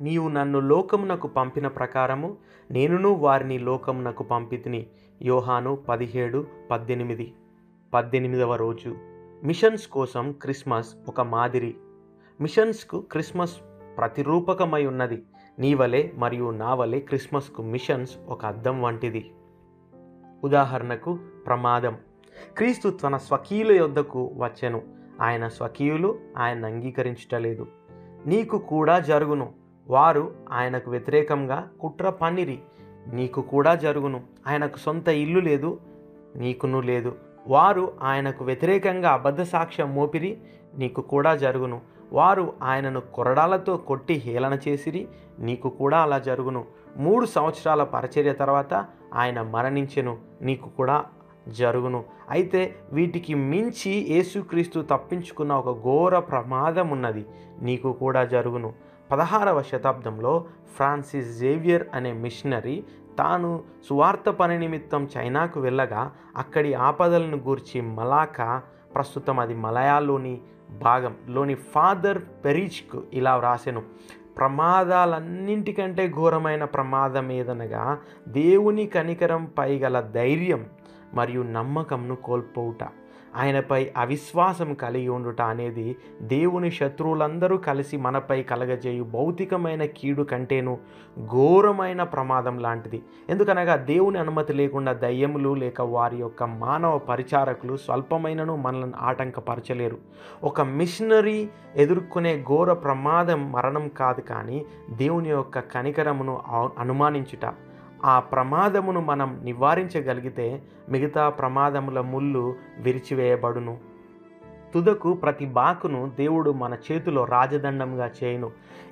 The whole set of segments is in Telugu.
నీవు నన్ను లోకమునకు పంపిన ప్రకారము నేనును వారిని లోకమునకు పంపితిని. యోహాను పదిహేడు పద్దెనిమిది పద్దెనిమిదవ రోజు. మిషన్స్ కోసం క్రిస్మస్ ఒక మాదిరి. మిషన్స్కు క్రిస్మస్ ప్రతిరూపకమై ఉన్నది. నీ వలె మరియు నావలే క్రిస్మస్కు మిషన్స్ ఒక అద్దం వంటిది. ఉదాహరణకు ప్రమాదం. క్రీస్తు తన స్వకీయుల యొద్దకు వచ్చెను. ఆయన స్వకీయులు ఆయన అంగీకరించటలేదు నీకు కూడా జరుగును. వారు ఆయనకు వ్యతిరేకంగా కుట్ర పన్నిరి. నీకు కూడా జరుగును. ఆయనకు సొంత ఇల్లు లేదు నీకును లేదు. వారు ఆయనకు వ్యతిరేకంగా అబద్ధ సాక్ష్యం మోపిరి నీకు కూడా జరుగును. వారు ఆయనను కొరడాలతో కొట్టి హేళన చేసిరి నీకు కూడా అలా జరుగును. మూడు సంవత్సరాల పరిచర్య తర్వాత ఆయన మరణించెను నీకు కూడా జరుగును. అయితే వీటికి మించి యేసుక్రీస్తు తప్పించుకున్న ఒక ఘోర ప్రమాదం ఉన్నది నీకు కూడా జరుగును. పదహారవ శతాబ్దంలో ఫ్రాన్సిస్ జేవియర్ అనే మిషనరీ తాను సువార్త పని నిమిత్తం చైనాకు వెళ్ళగా అక్కడి ఆపదలను గూర్చి మలాకా ప్రస్తుతం అది మలయాలోని భాగంలోని ఫాదర్ పెరీచ్కు ఇలా వ్రాసెను. ప్రమాదాలన్నింటికంటే ఘోరమైన ప్రమాదం ఏదనగా దేవుని కనికరం పైగల ధైర్యం మరియు నమ్మకంను కోల్పోవుట. ఆయనపై అవిశ్వాసం కలిగి ఉండుట అనేది దేవుని శత్రువులందరూ కలిసి మనపై కలగజేయు భౌతికమైన కీడు కంటేను ఘోరమైన ప్రమాదం లాంటిది. ఎందుకనగా దేవుని అనుమతి లేకుండా దయ్యములు లేక వారి యొక్క మానవ పరిచారకులు స్వల్పమైనను మనల్ని ఆటంకపరచలేరు. ఒక మిషనరీ ఎదుర్కొనే ఘోర ప్రమాదం మరణం కాదు కానీ దేవుని యొక్క కనికరమును అనుమానించుట. ఆ ప్రమాదమును మనం నివారించగలిగితే మిగతా ప్రమాదముల ముళ్ళు విరిచివేయబడును. తుదకు ప్రతి బాకును దేవుడు మన చేతిలో రాజదండంగా చేయను.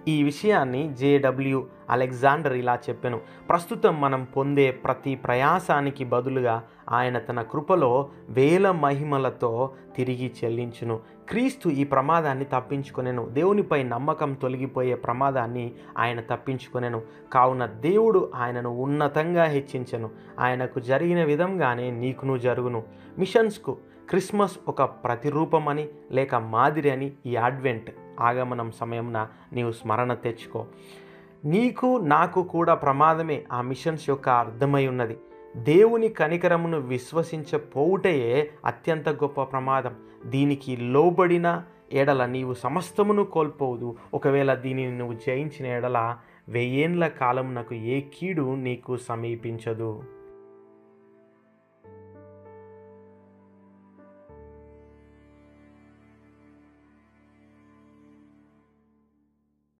ఈ విషయాన్ని జేడబ్ల్యూ అలెగ్జాండర్ ఇలా చెప్పెను. ప్రస్తుతం మనం పొందే ప్రతి ప్రయాసానికి బదులుగా ఆయన తన కృపలో వేల మహిమలతో తిరిగి చెల్లించును. క్రీస్తు ఈ ప్రమాదాన్ని తప్పించుకొనెను. దేవునిపై నమ్మకం తొలగిపోయే ప్రమాదాన్ని ఆయన తప్పించుకొనెను. కావున దేవుడు ఆయనను ఉన్నతంగా హెచ్చించెను. ఆయనకు జరిగిన విధంగానే నీకును జరుగును. మిషన్స్కు క్రిస్మస్ ఒక ప్రతిరూపమని లేక మాదిరి అని ఈ అడ్వెంట్ ఆగమనం సమయంన నీవు స్మరణ తెచ్చుకో. నీకు నాకు కూడా ప్రమాదమే ఆ మిషన్స్ యొక్క అర్థమై ఉన్నది. దేవుని కనికరమును విశ్వసించపోవుటయే అత్యంత గొప్ప ప్రమాదం. దీనికి లోబడిన ఎడల నీవు సమస్తమును కోల్పోదు. ఒకవేళ దీనిని నువ్వు జయించిన ఎడల వెయ్యేండ్ల నాకు ఏ కీడు నీకు సమీపించదు.